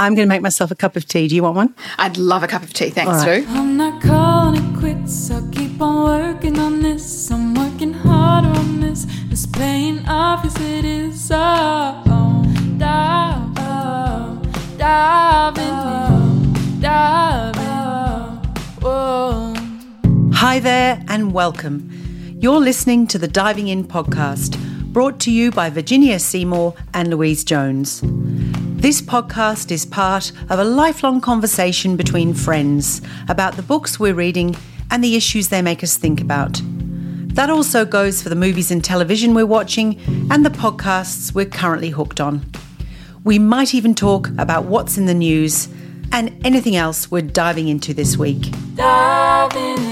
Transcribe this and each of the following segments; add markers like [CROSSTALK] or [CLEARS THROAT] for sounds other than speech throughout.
I'm going to make myself a cup of tea. Do you want one? I'd love a cup of tea. Thanks, All right. Lou. I'm not calling it quits. I'll keep on working on this. I'm working harder on this. It's plain obvious it is. Oh, oh, dive, oh, dive in, dive in, oh. Hi there and welcome. You're listening to the Diving In podcast, brought to you by Virginia Seymour and Louise Jones. This podcast is part of a lifelong conversation between friends about the books we're reading and the issues they make us think about. That also goes for the movies and television we're watching and the podcasts we're currently hooked on. We might even talk about what's in the news and anything else we're diving into this week. Diving in.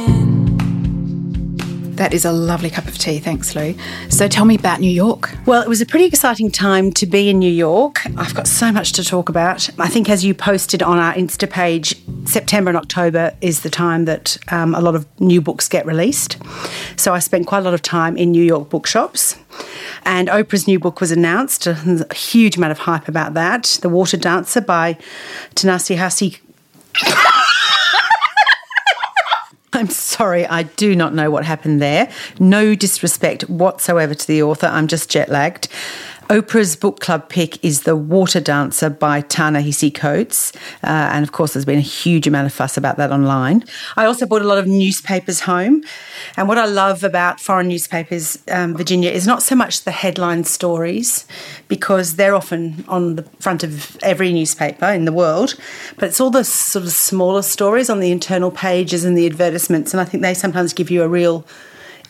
That is a lovely cup of tea. Thanks, Lou. So tell me about New York. Well, it was a pretty exciting time to be in New York. I've got so much to talk about. I think, as you posted on our Insta page, September and October is the time that um, a lot of new books get released. So I spent quite a lot of time in New York bookshops. And Oprah's new book was announced. A huge amount of hype about that. The Water Dancer by Tanasi Hasi. I'm sorry, I do not know what happened there. No disrespect whatsoever to the author, I'm just jet lagged. Oprah's book club pick is The Water Dancer by Ta-Nehisi Coates. Uh, and of course, there's been a huge amount of fuss about that online. I also bought a lot of newspapers home. And what I love about foreign newspapers, um, Virginia, is not so much the headline stories, because they're often on the front of every newspaper in the world, but it's all the sort of smaller stories on the internal pages and the advertisements. And I think they sometimes give you a real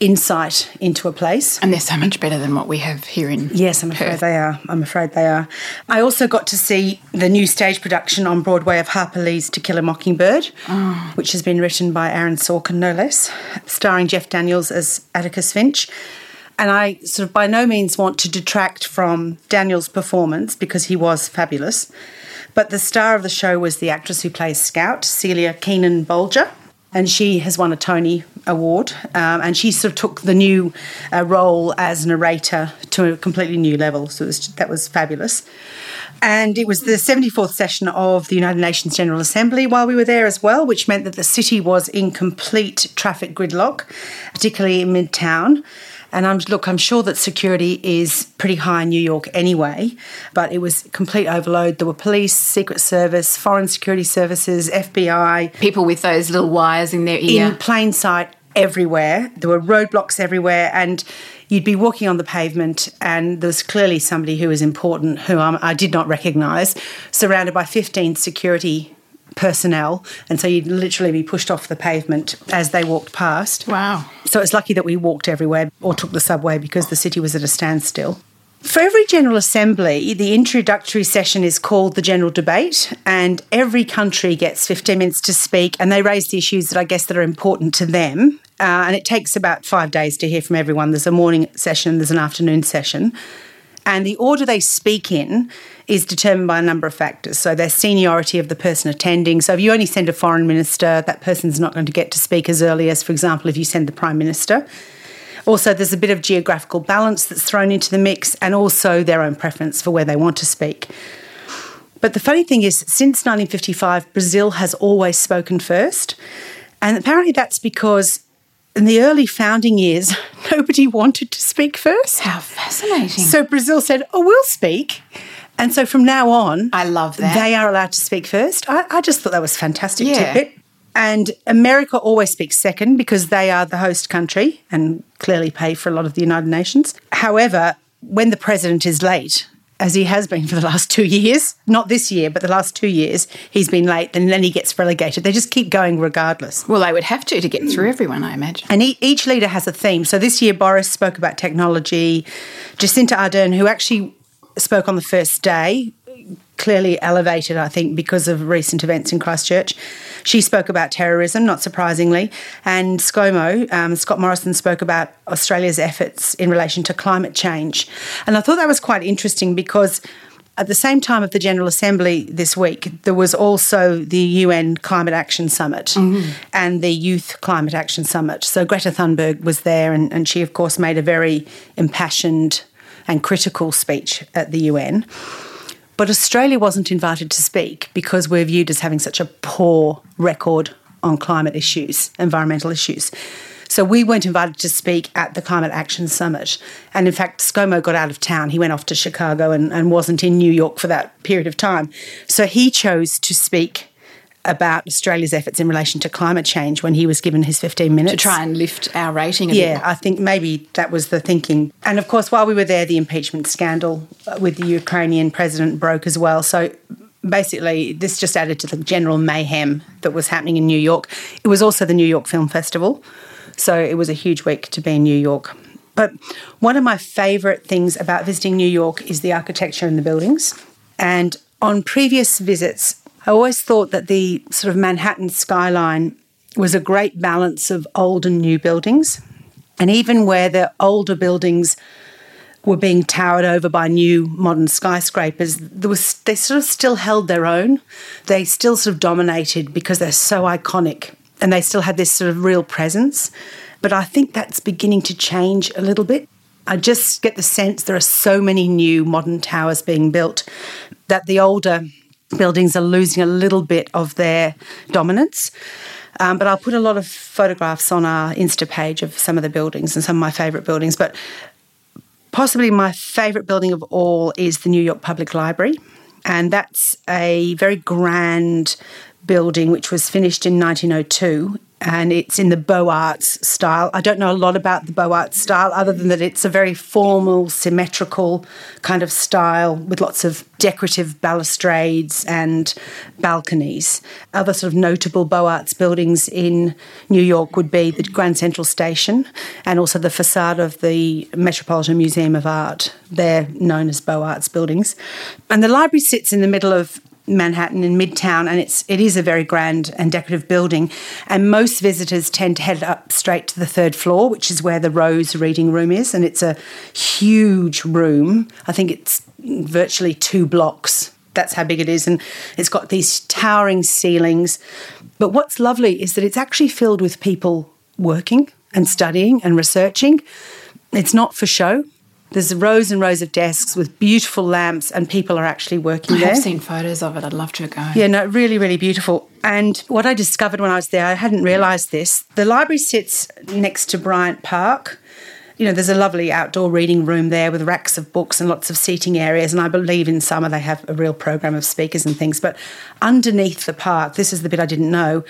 insight into a place. And they're so much better than what we have here in Yes, I'm afraid Perth. they are. I'm afraid they are. I also got to see the new stage production on Broadway of Harper Lee's To Kill a Mockingbird, oh. which has been written by Aaron Sorkin, no less, starring Jeff Daniels as Atticus Finch. And I sort of by no means want to detract from Daniels' performance because he was fabulous. But the star of the show was the actress who plays Scout, Celia Keenan Bolger. And she has won a Tony Award, um, and she sort of took the new uh, role as narrator to a completely new level. So was, that was fabulous. And it was the 74th session of the United Nations General Assembly while we were there as well, which meant that the city was in complete traffic gridlock, particularly in Midtown. And I'm look, I'm sure that security is pretty high in New York anyway, but it was complete overload. There were police, Secret Service, foreign security services, FBI, People with those little wires in their ear. in plain sight everywhere. There were roadblocks everywhere, and you'd be walking on the pavement, and there was clearly somebody who was important who I did not recognise, surrounded by 15 security personnel, and so you'd literally be pushed off the pavement as they walked past. wow. So it's lucky that we walked everywhere or took the subway because the city was at a standstill. For every General Assembly, the introductory session is called the General Debate, and every country gets 15 minutes to speak, and they raise the issues that I guess that are important to them. Uh, and it takes about five days to hear from everyone. There's a morning session, there's an afternoon session. And the order they speak in is determined by a number of factors. So their seniority of the person attending. So if you only send a foreign minister, that person's not going to get to speak as early as, for example, if you send the prime minister. Also, there's a bit of geographical balance that's thrown into the mix, and also their own preference for where they want to speak. But the funny thing is, since 1955, Brazil has always spoken first. And apparently that's because in the early founding years, [LAUGHS] nobody wanted to speak first. How fascinating. So Brazil said, Oh, we'll speak. And so from now on, I love that. they are allowed to speak first. I, I just thought that was a fantastic Yeah. tidbit. And America always speaks second because they are the host country and clearly pay for a lot of the United Nations. However, when the president is late, as he has been [LAUGHS] for the last two years, not this year, but the last two years, he's been late, and then he gets relegated. They just keep going regardless. well, they would have to to get through everyone, I imagine. And each leader has a theme. So this year, Boris spoke about technology. Jacinda Ardern, who actually spoke on the first day, clearly elevated, I think, because of recent events in Christchurch. She spoke about terrorism, not surprisingly. And ScoMo, um, Scott Morrison, spoke about Australia's efforts in relation to climate change. And I thought that was quite interesting because at the same time of the General Assembly this week, there was also the UN Climate Action Summit and the Youth Climate Action Summit. So Greta Thunberg was there, and, and she, of course, made a very impassioned and critical speech at the UN. But Australia wasn't invited to speak because we're viewed as having such a poor record on climate issues, environmental issues. So we weren't invited to speak at the Climate Action Summit. And in fact, ScoMo got out of town. He went off to Chicago and, and wasn't in New York for that period of time. So he chose to speak about Australia's efforts in relation to climate change when he was given his 15 minutes. To try and lift our rating a yeah. I think maybe that was the thinking. And of course, while we were there, the impeachment scandal with the Ukrainian president broke as well. So basically, this just added to the general mayhem that was happening in New York. It was also the New York Film Festival. So it was a huge week to be in New York. But one of my favourite things about visiting New York is the architecture and the buildings. And on previous visits, I always thought that the sort of Manhattan skyline was a great balance of old and new buildings. And even where the older buildings were being towered over by new modern skyscrapers, there was they sort of still held their own. They still sort of dominated because they're so iconic and they still had this sort of real presence. But I think that's beginning to change a little bit. I just get the sense there are so many new modern towers being built that the older buildings are losing a little bit of their dominance. Um, but I'll put a lot of photographs on our Insta page of some of the buildings and some of my favourite buildings. But possibly my favourite building of all is the New York Public Library. And that's a very grand building which was finished in 1902 and it's in the Beaux Arts style. I don't know a lot about the Beaux Arts style other than that it's a very formal, symmetrical kind of style with lots of decorative balustrades and balconies. Other sort of notable Beaux Arts buildings in New York would be the Grand Central Station and also the facade of the Metropolitan Museum of Art. They're known as Beaux Arts buildings. And the library sits in the middle of Manhattan in Midtown, and it's it is a very grand and decorative building. And most visitors tend to head up straight to the third floor, which is where the Rose Reading Room is, and it's a huge room. I think it's virtually two blocks. That's how big it is, and it's got these towering ceilings. But what's lovely is that it's actually filled with people working and studying and researching. It's not for show. There's rows and rows of desks with beautiful lamps, and people are actually working there. I've seen photos of it. I'd love to go. Yeah, no, really, really beautiful. And what I discovered when I was there, I hadn't realised this. The library sits next to Bryant Park. You know, there's a lovely outdoor reading room there with racks of books and lots of seating areas. And I believe in summer they have a real program of speakers and things. But underneath the park, this is the bit I didn't know,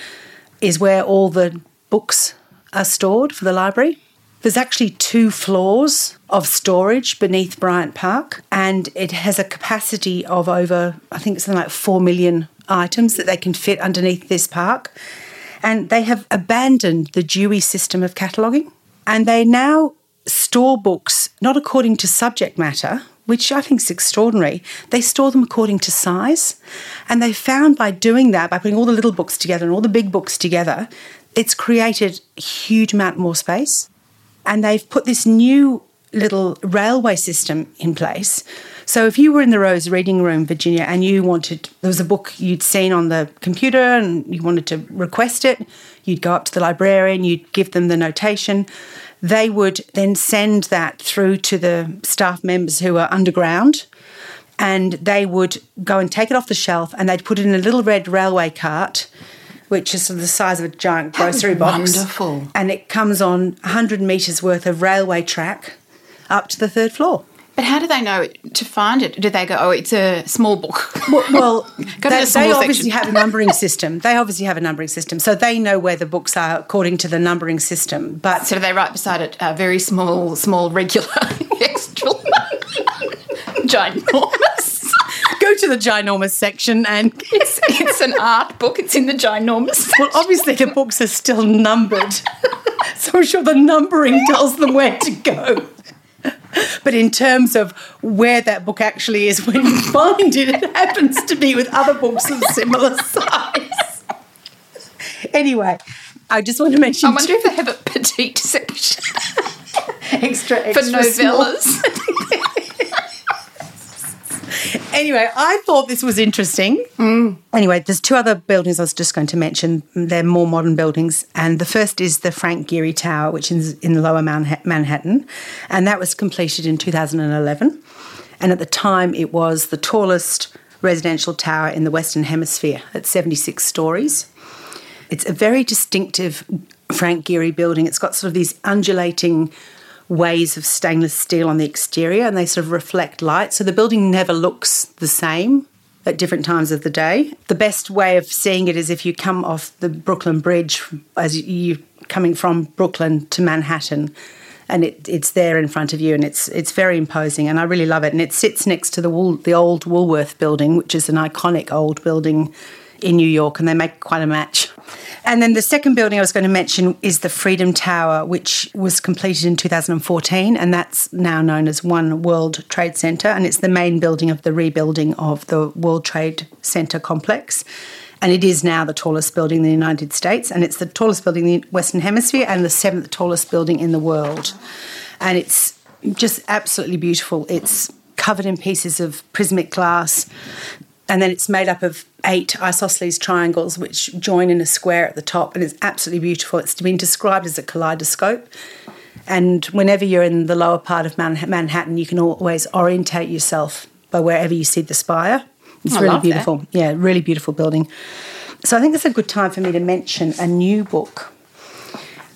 is where all the books are stored for the library. There's actually two floors of storage beneath Bryant Park, and it has a capacity of over, I think something like 4 million items that they can fit underneath this park. And they have abandoned the Dewey system of cataloguing, and they now store books not according to subject matter, which I think is extraordinary. They store them according to size. And they found by doing that, by putting all the little books together and all the big books together, it's created a huge amount more space and they've put this new little railway system in place. So if you were in the Rose Reading Room, Virginia, and you wanted, there was a book you'd seen on the computer and you wanted to request it, you'd go up to the librarian, you'd give them the notation. They would then send that through to the staff members who are underground and they would go and take it off the shelf and they'd put it in a little red railway cart which is sort of the size of a giant grocery box. wonderful. And it comes on 100 metres worth of railway track up to the third floor. But how do they know to find it? Do they go, oh, it's a small book? Well, well [LAUGHS] Go to they, they obviously have a numbering system. They obviously have a numbering system, so they know where the books are according to the numbering system. But so they write beside it, uh, very small, small, regular, [LAUGHS] extra, [LAUGHS] ginormous? Go to the ginormous section, and [LAUGHS] It's, it's an art book. It's in the ginormous. well, obviously the books are still numbered, [LAUGHS] so I'm sure the numbering tells them where to go. But in terms of where that book actually is when you find it, it happens to be with other books of similar [LAUGHS] size. Anyway, I just want to mention I wonder if they have a petite section extra, for extra small. novellas. Anyway, I thought this was interesting. Mm. Anyway, there's two other buildings I was just going to mention. They're more modern buildings. And the first is the Frank Gehry Tower, which is in lower Manhattan. And that was completed in 2011. And at the time, it was the tallest residential tower in the Western Hemisphere at 76 stories. It's a very distinctive Frank Gehry building. It's got sort of these undulating ways of stainless steel on the exterior and they sort of reflect light. So the building never looks the same at different times of the day. The best way of seeing it is if you come off the Brooklyn Bridge as you coming from Brooklyn to Manhattan and it, it's there in front of you and it's it's very imposing and I really love it and it sits next to the Wool, the old Woolworth building which is an iconic old building in New York and they make quite a match. And then the second building I was going to mention is the Freedom Tower, which was completed in 2014, and that's now known as One World Trade Center. And it's the main building of the rebuilding of the World Trade Center complex. And it is now the tallest building in the United States, and it's the tallest building in the Western Hemisphere and the seventh tallest building in the world. And it's just absolutely beautiful. It's covered in pieces of prismatic glass and then it's made up of eight isosceles triangles which join in a square at the top and it's absolutely beautiful. It's been described as a kaleidoscope. And whenever you're in the lower part of manhattan you can always orientate yourself by wherever you see the spire. It's I really beautiful that. yeah really beautiful building. So i think it's a good time for me to mention a new book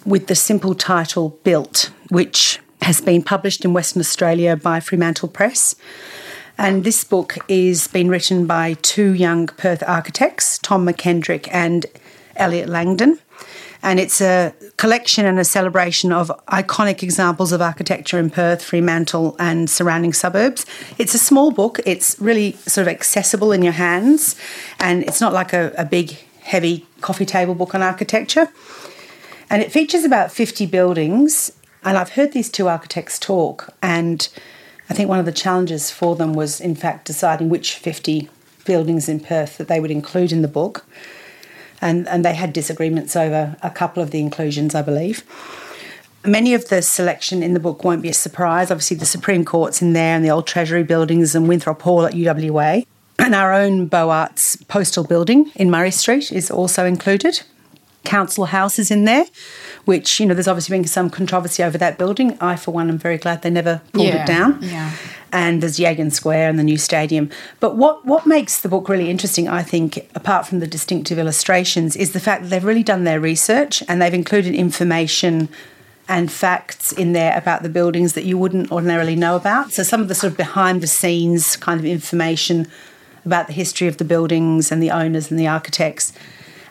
with the simple title built which has been published in western australia by fremantle press and this book is been written by two young Perth architects, Tom McKendrick and Elliot Langdon. And it's a collection and a celebration of iconic examples of architecture in Perth, Fremantle, and surrounding suburbs. It's a small book, it's really sort of accessible in your hands, and it's not like a, a big, heavy coffee table book on architecture. And it features about 50 buildings. And I've heard these two architects talk, and I think one of the challenges for them was, in fact, deciding which 50 buildings in Perth that they would include in the book. And, and they had disagreements over a couple of the inclusions, I believe. Many of the selection in the book won't be a surprise. Obviously, the Supreme Court's in there, and the old Treasury buildings, and Winthrop Hall at UWA. And our own Beaux Arts postal building in Murray Street is also included. Council House is in there, which, you know, there's obviously been some controversy over that building. I, for one, am very glad they never pulled yeah, it down. Yeah. And there's Yagan Square and the new stadium. But what, what makes the book really interesting, I think, apart from the distinctive illustrations, is the fact that they've really done their research and they've included information and facts in there about the buildings that you wouldn't ordinarily know about. So some of the sort of behind the scenes kind of information about the history of the buildings and the owners and the architects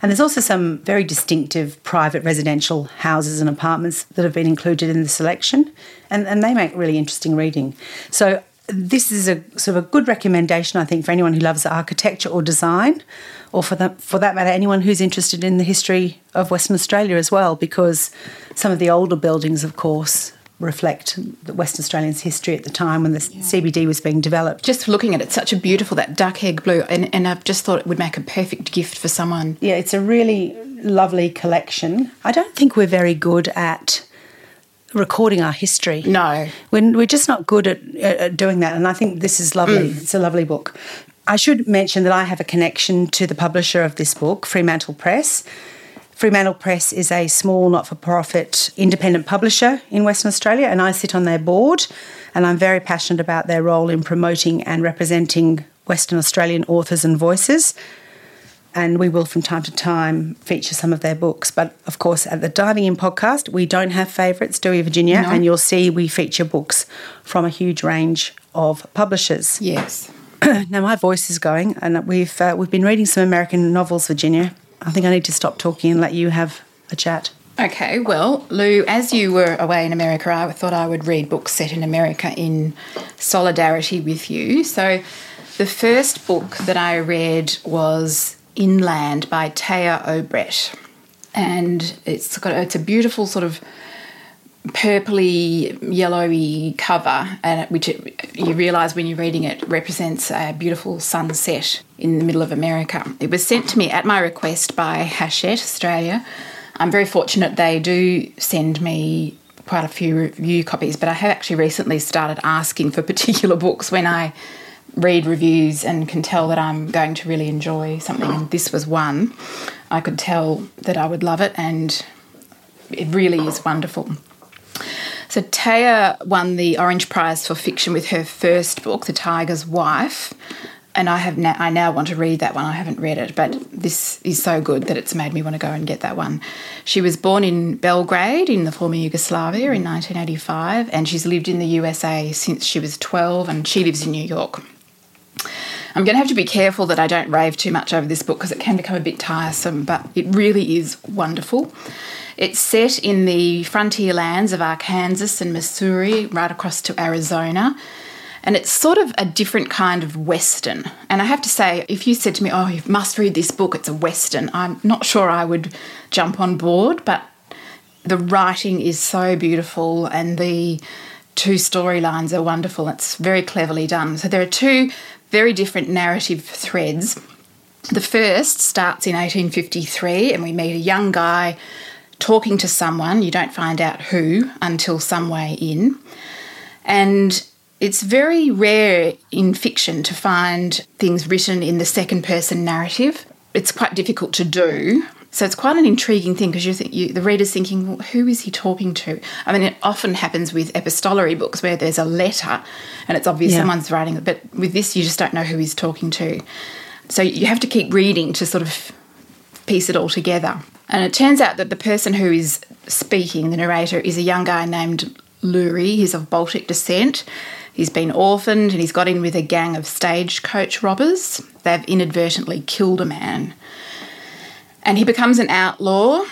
and there's also some very distinctive private residential houses and apartments that have been included in the selection, and, and they make really interesting reading. So this is a sort of a good recommendation, I think, for anyone who loves architecture or design, or for for that matter, anyone who's interested in the history of Western Australia as well, because some of the older buildings, of course, reflect the Western Australians' history at the time when the yeah. CBD was being developed. Just looking at it, such a beautiful that duck egg blue, and, and I've just thought it would make a perfect gift for someone. Yeah, it's a really lovely collection. I don't think we're very good at recording our history. No, we're, we're just not good at, at doing that, and I think this is lovely. Mm. It's a lovely book. I should mention that I have a connection to the publisher of this book, Fremantle Press. Fremantle Press is a small not for profit independent publisher in Western Australia, and I sit on their board. And I'm very passionate about their role in promoting and representing Western Australian authors and voices. And we will, from time to time, feature some of their books. But of course, at the Diving In podcast, we don't have favourites, do we, Virginia? No. And you'll see we feature books from a huge range of publishers. Yes. [CLEARS THROAT] now my voice is going, and we've uh, we've been reading some American novels, Virginia. I think I need to stop talking and let you have a chat. Okay, well, Lou, as you were away in America, I thought I would read books set in America in solidarity with you. So, the first book that I read was Inland by Téa Obreht, and it's got it's a beautiful sort of purpley yellowy cover and which it, you realize when you're reading it represents a beautiful sunset in the middle of america. It was sent to me at my request by hachette australia. I'm very fortunate they do send me quite a few review copies but i have actually recently started asking for [LAUGHS] particular books when i read reviews and can tell that i'm going to really enjoy something. And this was one. I could tell that i would love it and it really is wonderful So Téa won the Orange Prize for fiction with her first book, The Tiger's Wife, and I have now I now want to read that one. I haven't read it, but this is so good that it's made me want to go and get that one. She was born in Belgrade in the former Yugoslavia in 1985, and she's lived in the USA since she was 12, and she lives in New York. I'm going to have to be careful that I don't rave too much over this book because it can become a bit tiresome, but it really is wonderful. It's set in the frontier lands of Arkansas and Missouri, right across to Arizona. And it's sort of a different kind of Western. And I have to say, if you said to me, oh, you must read this book, it's a Western, I'm not sure I would jump on board, but the writing is so beautiful and the two storylines are wonderful. It's very cleverly done. So there are two very different narrative threads. The first starts in 1853, and we meet a young guy talking to someone. You don't find out who until some way in. And it's very rare in fiction to find things written in the second person narrative. It's quite difficult to do. So it's quite an intriguing thing because you think you, the reader's thinking, well, who is he talking to? I mean, it often happens with epistolary books where there's a letter and it's obvious Yeah. someone's writing it, but with this, you just don't know who he's talking to. So you have to keep reading to sort of piece it all together. And it turns out that the person who is speaking, the narrator, is a young guy named Lurie. He's of Baltic descent. He's been orphaned and he's got in with a gang of stagecoach robbers. They've inadvertently killed a man. And he becomes an outlaw,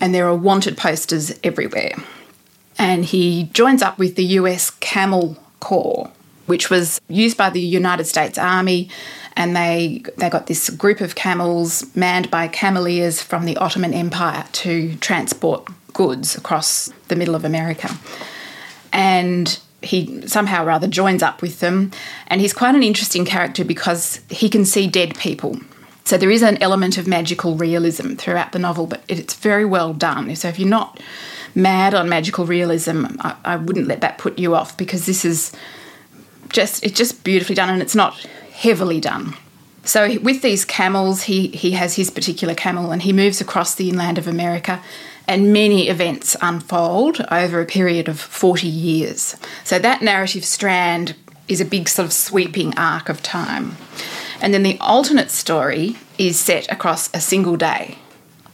and there are wanted posters everywhere. And he joins up with the US Camel Corps, which was used by the United States Army. And they, they got this group of camels manned by cameleers from the Ottoman Empire to transport goods across the middle of America. And he somehow or other joins up with them. And he's quite an interesting character because he can see dead people. So there is an element of magical realism throughout the novel, but it's very well done. So if you're not mad on magical realism, I, I wouldn't let that put you off because this is just it's just beautifully done and it's not heavily done. So with these camels, he he has his particular camel and he moves across the inland of America and many events unfold over a period of 40 years. So that narrative strand is a big sort of sweeping arc of time. And then the alternate story is set across a single day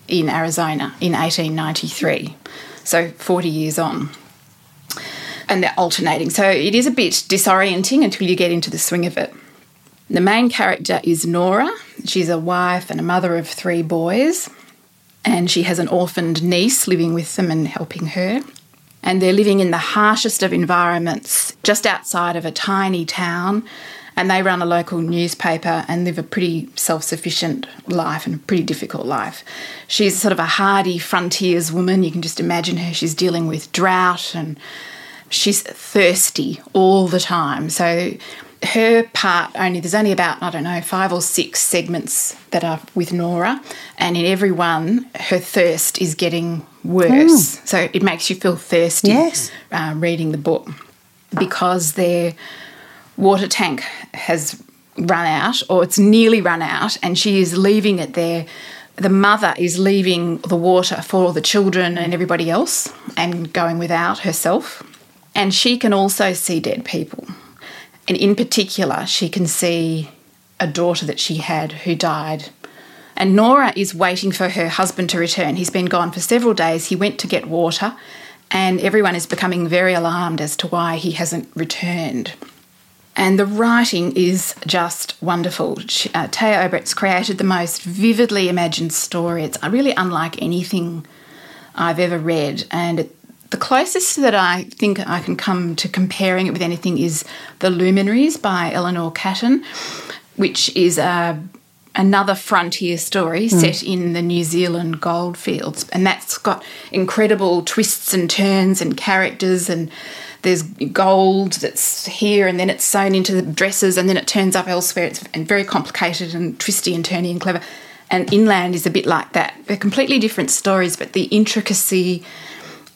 in Arizona in 1893. So 40 years on and they're alternating. So it is a bit disorienting until you get into the swing of it. The main character is Nora. She's a wife and a mother of three boys, and she has an orphaned niece living with them and helping her. And they're living in the harshest of environments just outside of a tiny town. And they run a local newspaper and live a pretty self sufficient life and a pretty difficult life. She's sort of a hardy frontiers woman. You can just imagine her. She's dealing with drought and she's thirsty all the time. So her part only there's only about I don't know five or six segments that are with Nora, and in every one her thirst is getting worse. So it makes you feel thirsty. Yes. uh, reading the book because their water tank has run out or it's nearly run out, and she is leaving it there. The mother is leaving the water for the children and everybody else and going without herself. And she can also see dead people. And in particular, she can see a daughter that she had who died. And Nora is waiting for her husband to return. He's been gone for several days. He went to get water, and everyone is becoming very alarmed as to why he hasn't returned. And the writing is just wonderful. She- Uh, Téa created the most vividly imagined story. It's really unlike anything I've ever read, and it, the closest that I think I can come to comparing it with anything is The Luminaries by Eleanor Catton, which is a another frontier story mm. set in the New Zealand goldfields, and that's got incredible twists and turns and characters and. There's gold that's here, and then it's sewn into the dresses, and then it turns up elsewhere. It's and very complicated and twisty and turny and clever. And Inland is a bit like that. They're completely different stories, but the intricacy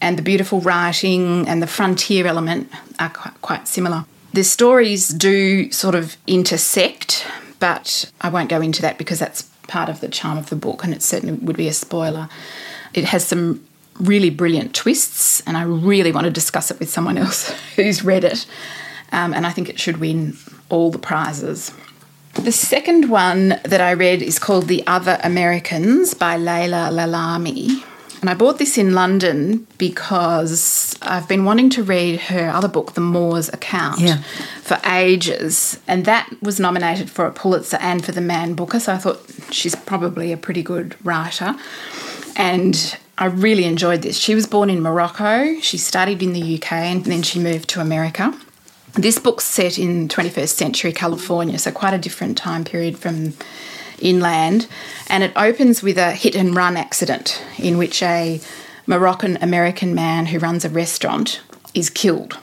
and the beautiful writing and the frontier element are quite, similar. The stories do sort of intersect, but I won't go into that because that's part of the charm of the book and it certainly would be a spoiler. It has some really brilliant twists, and I really want to discuss it with someone [LAUGHS] else who's read it. Um, and I think it should win all the prizes. The second one that I read is called The Other Americans by Leila Lalami. And I bought this in London because I've been wanting to read her other book, The Moors Account, Yeah. for ages. And that was nominated for a Pulitzer and for the Man Booker. So I thought she's probably a pretty good writer. And I really enjoyed this. She was born in Morocco, she studied in the UK, and then she moved to America. This book's set in 21st century California, so quite a different time period from inland. And it opens with a hit and run accident in which a Moroccan American man who runs a restaurant is killed.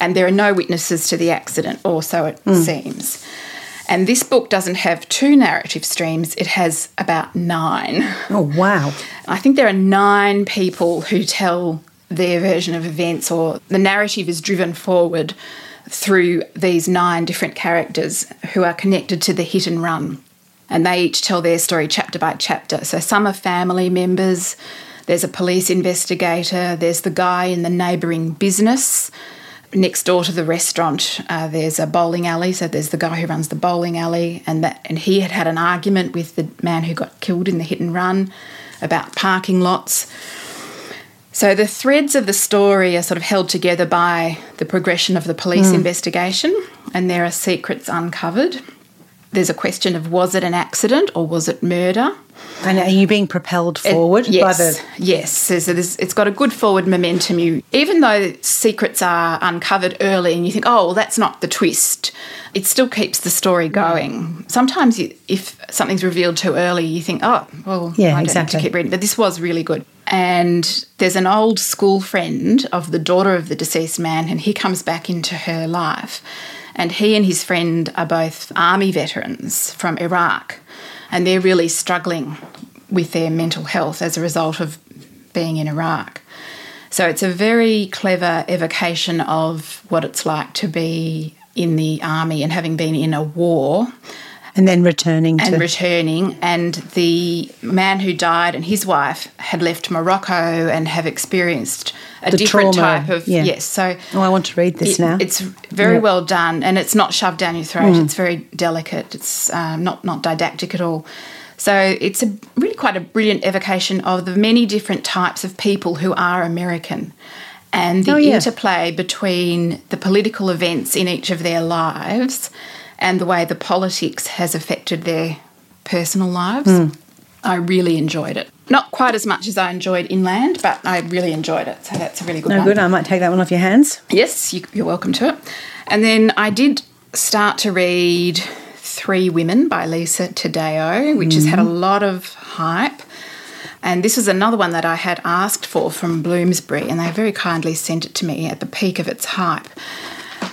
And there are no witnesses to the accident, or so it hmm. seems. And this book doesn't have two narrative streams, it has about nine. Oh, wow. I think there are nine people who tell their version of events, or the narrative is driven forward through these nine different characters who are connected to the hit and run. And they each tell their story chapter by chapter. So some are family members, there's a police investigator, there's the guy in the neighbouring business. Next door to the restaurant, uh, there's a bowling alley. So there's the guy who runs the bowling alley, and that and he had had an argument with the man who got killed in the hit and run about parking lots. So the threads of the story are sort of held together by the progression of the police investigation, and there are secrets uncovered. There's a question of was it an accident or was it murder? And are you being propelled forward yes, by the. yes. So, so it's got a good forward momentum. You, even though secrets are uncovered early, and you think, oh, well, that's not the twist, it still keeps the story mm. going. Sometimes, you, if something's revealed too early, you think, oh, well, Yeah, I don't exactly. need to keep reading. But this was really good. And there's an old school friend of the daughter of the deceased man, and he comes back into her life. And he and his friend are both army veterans from Iraq, and they're really struggling with their mental health as a result of being in Iraq. So it's a very clever evocation of what it's like to be in the army and having been in a war And then returning and to. returning. And the man who died and his wife had left Morocco and have experienced a The different trauma, type of yeah. yes. So oh, I want to read this it- now. It's very. Mm. well done, and it's not shoved down your throat. It's very delicate. It's um, not not didactic at all. So it's a really quite a brilliant evocation of the many different types of people who are American, and the Oh, yeah. interplay between the political events in each of their lives and the way the politics has affected their personal lives. Hmm. I really enjoyed it. Not quite as much as I enjoyed Inland, but I really enjoyed it. So that's a really good no one. good. I might take that one off your hands. Yes, you, you're welcome to it. And then I did start to read Three Women by Lisa Taddeo, which has had a lot of hype. And this was another one that I had asked for from Bloomsbury, and they very kindly sent it to me at the peak of its hype.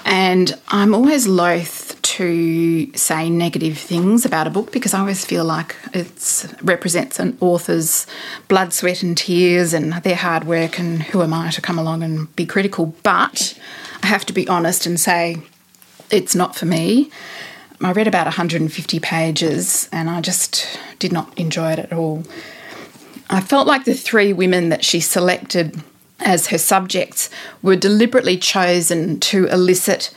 And I'm always loath to say negative things about a book because I always feel like it represents an author's blood, sweat, and tears and their hard work, and who am I to come along and be critical? But I have to be honest and say it's not for me. I read about 150 pages and I just did not enjoy it at all. I felt like the three women that she selected as her subjects were deliberately chosen to elicit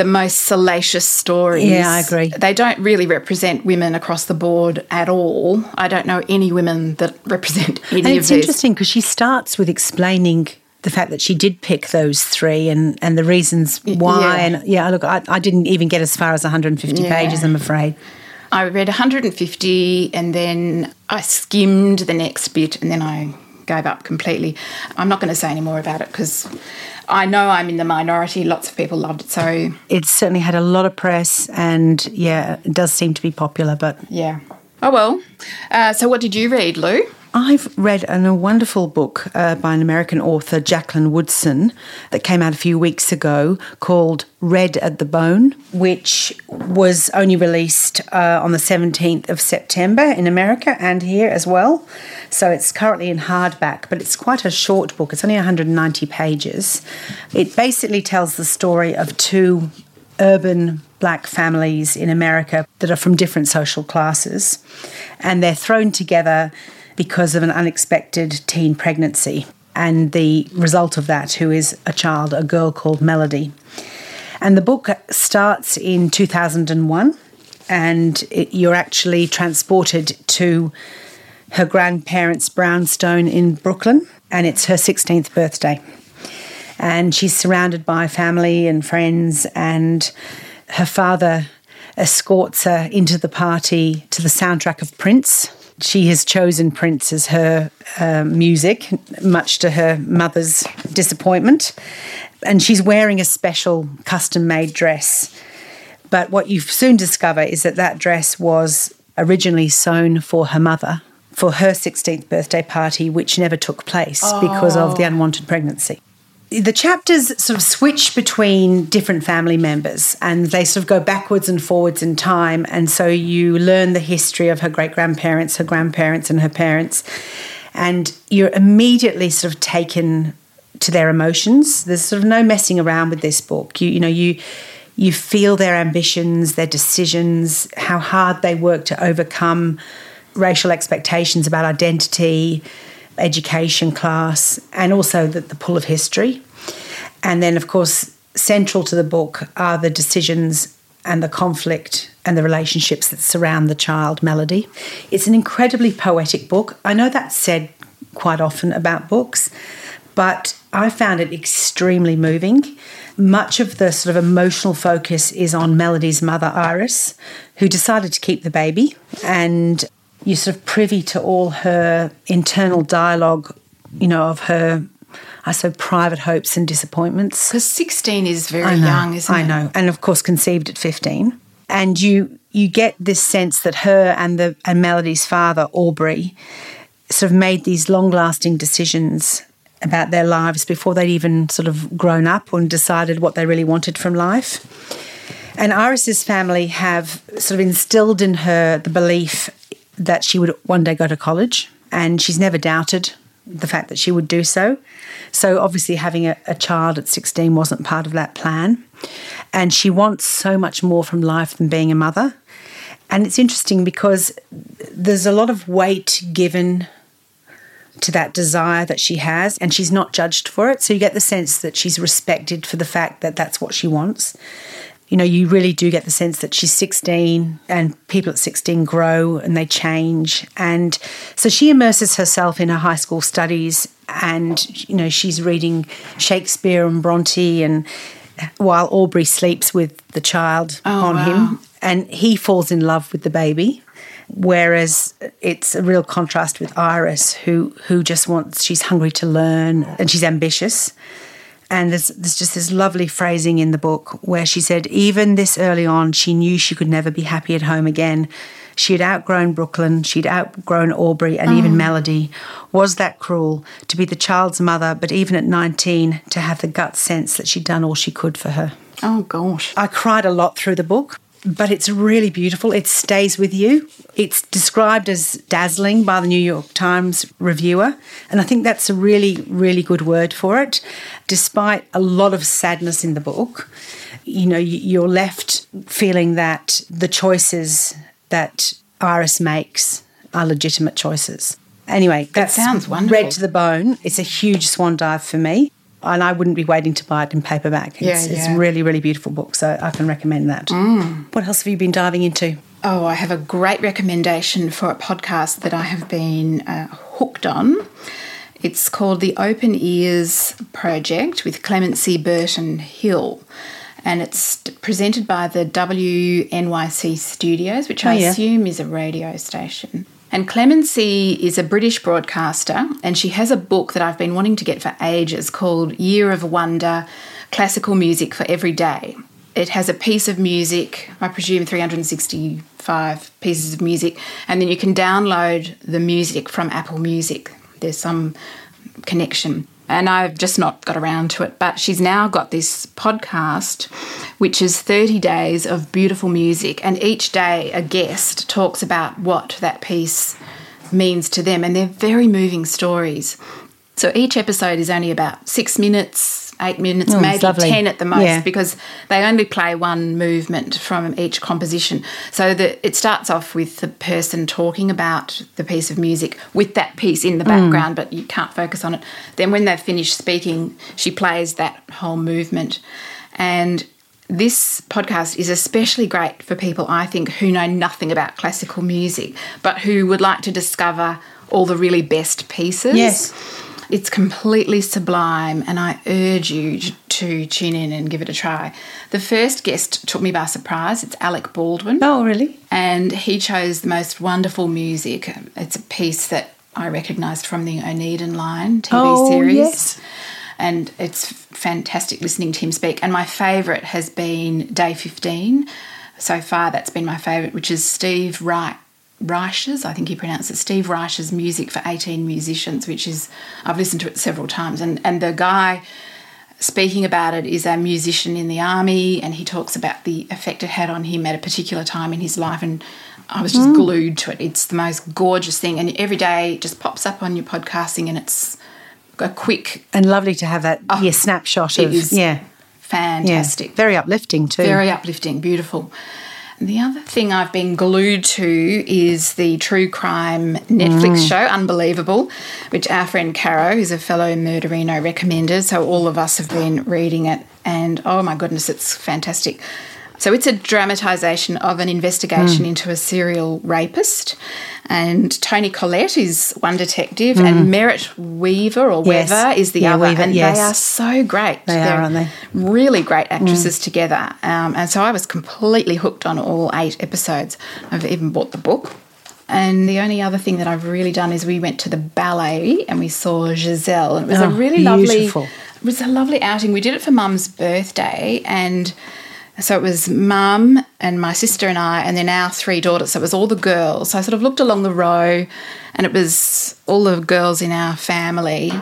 the most salacious stories. Yeah, I agree. They don't really represent women across the board at all. I don't know any women that [LAUGHS] represent any And of it's interesting because she starts with explaining the fact that she did pick those three and, and the reasons why. yeah. And yeah, look, I, I didn't even get as far as 150 Yeah. pages, I'm afraid. I read 150 and then I skimmed the next bit and then I gave up completely. I'm not going to say any more about it because I know I'm in the minority. Lots of people loved it. So, It certainly had a lot of press and yeah, it does seem to be popular, but yeah. Oh, well. Uh, so, what did you read, Lou? I've read an, a wonderful book uh, by an American author, Jacqueline Woodson, that came out a few weeks ago called Red at the Bone, which was only released uh, on the 17th of September in America and here as well. So it's currently in hardback, but it's quite a short book. It's only 190 pages. It basically tells the story of two urban black families in America that are from different social classes, and they're thrown together because of an unexpected teen pregnancy. And the result of that, who is a child, a girl called Melody. And the book starts in 2001, and it, you're actually transported to her grandparents' brownstone in Brooklyn, and it's her 16th birthday. And she's surrounded by family and friends, and her father escorts her into the party to the soundtrack of Prince. She has chosen Prince as her uh, music, much to her mother's disappointment. And she's wearing a special custom made dress. But what you soon discover is that that dress was originally sewn for her mother for her 16th birthday party, which never took place because of the unwanted pregnancy the chapters sort of switch between different family members and they sort of go backwards and forwards in time. And so you learn the history of her great grandparents, her grandparents, and her parents. And you're immediately sort of taken to their emotions. There's sort of no messing around with this book. You, you know, you you feel their ambitions, their decisions, how hard they work to overcome racial expectations about identity, education class, and also the, the pull of history. And then, of course, central to the book are the decisions and the conflict and the relationships that surround the child melody. It's an incredibly poetic book. I know that's said quite often about books, but I found it extremely moving. Much of the sort of emotional focus is on Melody's mother, Iris, who decided to keep the baby. And you're sort of privy to all her internal dialogue, you know, of her, I suppose, private hopes and disappointments. Because 16 is very know, young, isn't I it? know, and of course conceived at fifteen. And you you get this sense that her and the and Melody's father Aubrey sort of made these long lasting decisions about their lives before they'd even sort of grown up and decided what they really wanted from life. And Iris's family have sort of instilled in her the belief that she would one day go to college, and she's never doubted the fact that she would do so. So, obviously, having a, a child at 16 wasn't part of that plan. And she wants so much more from life than being a mother. And it's interesting because there's a lot of weight given to that desire that she has, and she's not judged for it. So, you get the sense that she's respected for the fact that that's what she wants you know, you really do get the sense that she's 16 and people at 16 grow and they change. And so she immerses herself in her high school studies and, you know, she's reading Shakespeare and Bronte and while Aubrey sleeps with the child Oh, on wow. him and he falls in love with the baby. Whereas it's a real contrast with Iris, who who just wants she's hungry to learn and she's ambitious. And there's, there's just this lovely phrasing in the book where she said, even this early on, she knew she could never be happy at home again. She had outgrown Brooklyn, she'd outgrown Aubrey and even oh. Melody. Was that cruel to be the child's mother, but even at 19, to have the gut sense that she'd done all she could for her? Oh, gosh. I cried a lot through the book, but it's really beautiful. It stays with you. It's described as dazzling by the New York Times reviewer, and I think that's a really, really good word for it. Despite a lot of sadness in the book, you know, you- you're left feeling that the choices that Iris makes are legitimate choices. Anyway, that sounds wonderful. Read to the bone. It's a huge swan dive for me. And I wouldn't be waiting to buy it in paperback. It's, Yeah, it's yeah. really, really beautiful book, so I can recommend that. What else have you been diving into? Oh, I have a great recommendation for a podcast that I have been uh, hooked on. It's called the Open Ears Project with Clemency Burton Hill. And it's presented by the WNYC Studios, which oh, I Oh, yeah. assume is a radio station. And Clemency is a British broadcaster, and she has a book that I've been wanting to get for ages called Year of Wonder Classical Music for Every Day. It has a piece of music, I presume 365 pieces of music, and then you can download the music from Apple Music. There's some connection. And I've just not got around to it. But she's now got this podcast, which is 30 days of beautiful music. And each day, a guest talks about what that piece means to them. And they're very moving stories. So each episode is only about six minutes, eight minutes, Oh, maybe 10 at the most, Yeah. because they only play one movement from each composition. So that it starts off with the person talking about the piece of music with that piece in the mm. background, but you can't focus on it. Then when they've finished speaking, she plays that whole movement. And this podcast is especially great for people, I think, who know nothing about classical music, but who would like to discover all the really best pieces. Yes. It's completely sublime, and I urge you to tune in and give it a try. The first guest took me by surprise. It's Alec Baldwin Oh, really? and he chose the most wonderful music. It's a piece that I recognised from the Oneiden Line TV Oh, series. yes. And it's fantastic listening to him speak. And my favourite has been Day 15. So far, that's been my favourite, which is Steve Reich. Reich's, I think he pronounced it, Steve Reich's music for 18 musicians, which is, I've listened to it several times. And, and the guy speaking about it is a musician in the army and he talks about the effect it had on him at a particular time in his life and I was just Mm. glued to it. It's the most gorgeous thing and every day it just pops up on your podcasting and it's a quick And lovely to have that oh, yeah, snapshot of is yeah, yeah, fantastic. very uplifting too. Very uplifting, beautiful. The other thing I've been glued to is the true crime Netflix Mm. show, Unbelievable, which our friend Caro, who's a fellow murderino, recommended. So all of us have been reading it, and oh my goodness, it's fantastic. So it's a dramatisation of an Mm. investigation into a serial rapist. And Toni Collette is one detective, and Merritt Wever or Mm. Yes. Wever is the Yeah, other. Wever, and yes. they are so great. They are, They're aren't they? Really great actresses together. Um, and so I was completely hooked on all eight episodes. I've even bought the book. And the only other thing that I've really done is we went to the ballet and we saw Giselle. And it was Oh, a really lovely it was a lovely outing. We did it for mum's birthday and so it was mum and my sister and I, and then our three daughters. So it was all the girls. So I sort of looked along the row, and it was all the girls in our family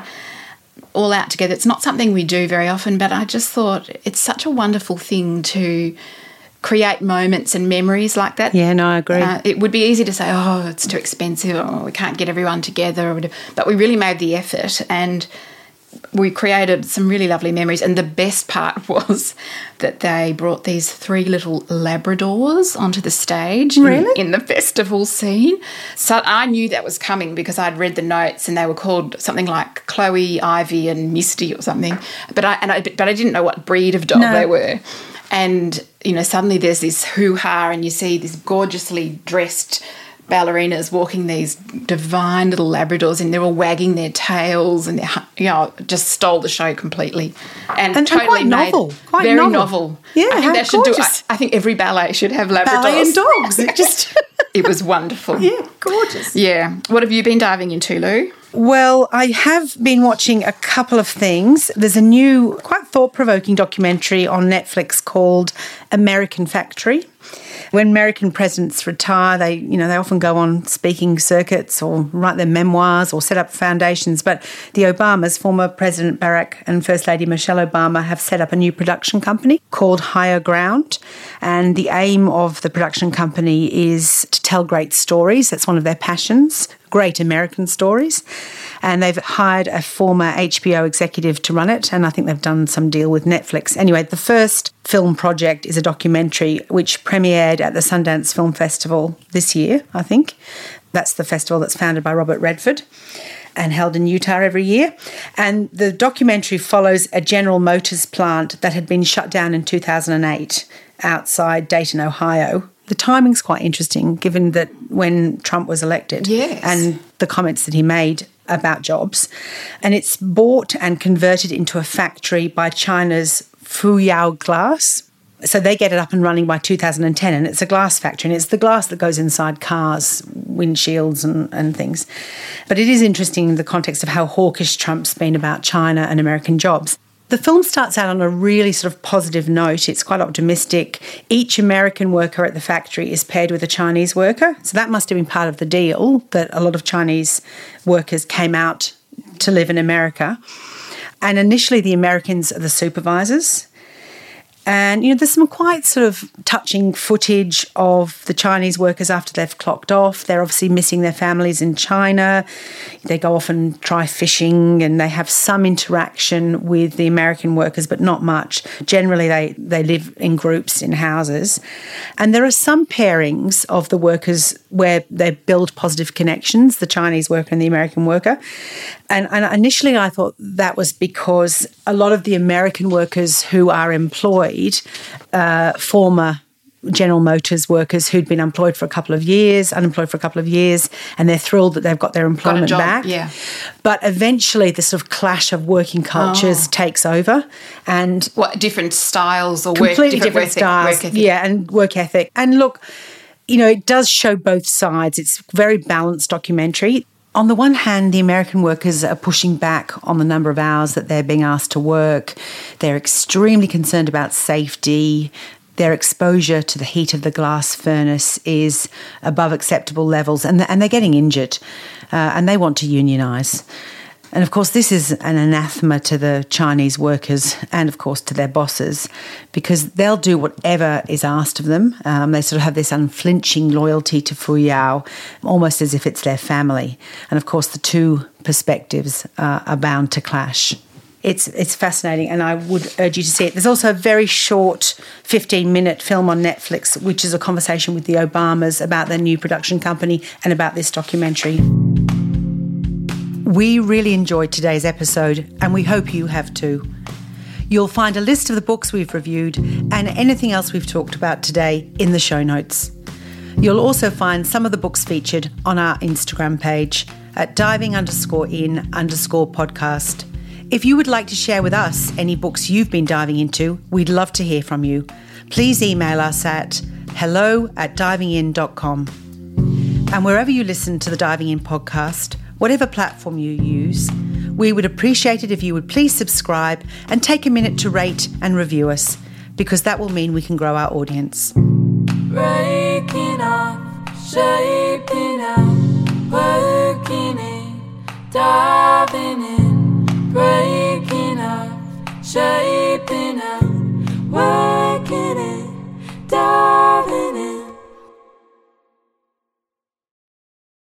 all out together. It's not something we do very often, but I just thought it's such a wonderful thing to create moments and memories like that. Yeah, no, I agree. Uh, it would be easy to say, oh, it's too expensive, or we can't get everyone together, or whatever. but we really made the effort and we created some really lovely memories. And the best part [LAUGHS] was that they brought these three little Labradors onto the stage in- in, the festival scene. So I knew that was coming because I'd read the notes and they were called something like Chloe, Ivy, and Misty or something. But I, and I, but I didn't know what breed of dog No. they were. And, you know, suddenly there's this hoo ha, and you see this gorgeously dressed ballerinas walking these divine little Labradors, and they're all wagging their tails, and they're, you know, just stole the show completely. And, And- and totally quite novel, quite very novel. novel. Yeah, I think that should do. I. I think every ballet should have Labradors. Ballet and dogs. It [LAUGHS] just it was wonderful. [LAUGHS] yeah, gorgeous. Yeah. What have you been diving into, Lou? Well, I have been watching a couple of things. There's a new, quite thought provoking documentary on Netflix called American Factory. When American presidents retire, they, you know, they often go on speaking circuits or write their memoirs or set up foundations. But the Obamas, former President Barack and First Lady Michelle Obama, have set up a new production company called Higher Ground. And the aim of the production company is to tell great stories. That's one of their passions great American stories. And they've hired a former HBO executive to run it. And I think they've done some deal with Netflix. Anyway, the first film project is a documentary which premiered at the Sundance Film Festival this year, I think. That's the festival that's founded by Robert Redford and held in Utah every year. And the documentary follows a General Motors plant that had been shut down in 2008 outside Dayton, Ohio. The timing's quite interesting given that when Trump was elected Yes. and the comments that he made about jobs. And it's bought and converted into a factory by China's Fuyao Glass. So they get it up and running by 2010, and it's a glass factory, and it's the glass that goes inside cars, windshields, and, and things. But it is interesting in the context of how hawkish Trump's been about China and American jobs. The film starts out on a really sort of positive note. It's quite optimistic. Each American worker at the factory is paired with a Chinese worker. So that must have been part of the deal that a lot of Chinese workers came out to live in America. And initially, the Americans are the supervisors. And, you know, there's some quite sort of touching footage of the Chinese workers after they've clocked off. They're obviously missing their families in China. They go off and try fishing and they have some interaction with the American workers, but not much. Generally, they, they live in groups in houses. And there are some pairings of the workers where they build positive connections, the Chinese worker and the American worker. And, and initially, I thought that was because a lot of the American workers who are employed, uh, former General Motors workers who'd been employed for a couple of years, unemployed for a couple of years, and they're thrilled that they've got their employment job, back. yeah. But eventually, the sort of clash of working cultures Oh. takes over, and What different styles or work, completely different, work ethic- styles. work ethic. yeah, and work ethic. And look, you know, it does show both sides. It's a very balanced documentary. On the one hand, the American workers are pushing back on the number of hours that they're being asked to work. They're extremely concerned about safety. Their exposure to the heat of the glass furnace is above acceptable levels, and, and they're getting injured, uh, and they want to unionise. And of course, this is an anathema to the Chinese workers and, of course, to their bosses because they'll do whatever is asked of them. Um, they sort of have this unflinching loyalty to Fuyao, almost as if it's their family. And of course, the two perspectives uh, are bound to clash. It's, it's fascinating, and I would urge you to see it. There's also a very short 15 minute film on Netflix, which is a conversation with the Obamas about their new production company and about this documentary. We really enjoyed today's episode, and we hope you have too. You'll find a list of the books we've reviewed and anything else we've talked about today in the show notes. You'll also find some of the books featured on our Instagram page at diving underscore in underscore podcast. If you would like to share with us any books you've been diving into, we'd love to hear from you. Please email us at hello at divingin.com. And wherever you listen to the Diving In podcast, whatever platform you use. We would appreciate it if you would please subscribe and take a minute to rate and review us, because that will mean we can grow our audience. Breaking up, shaping up, working in, diving in, breaking up, shaping up. working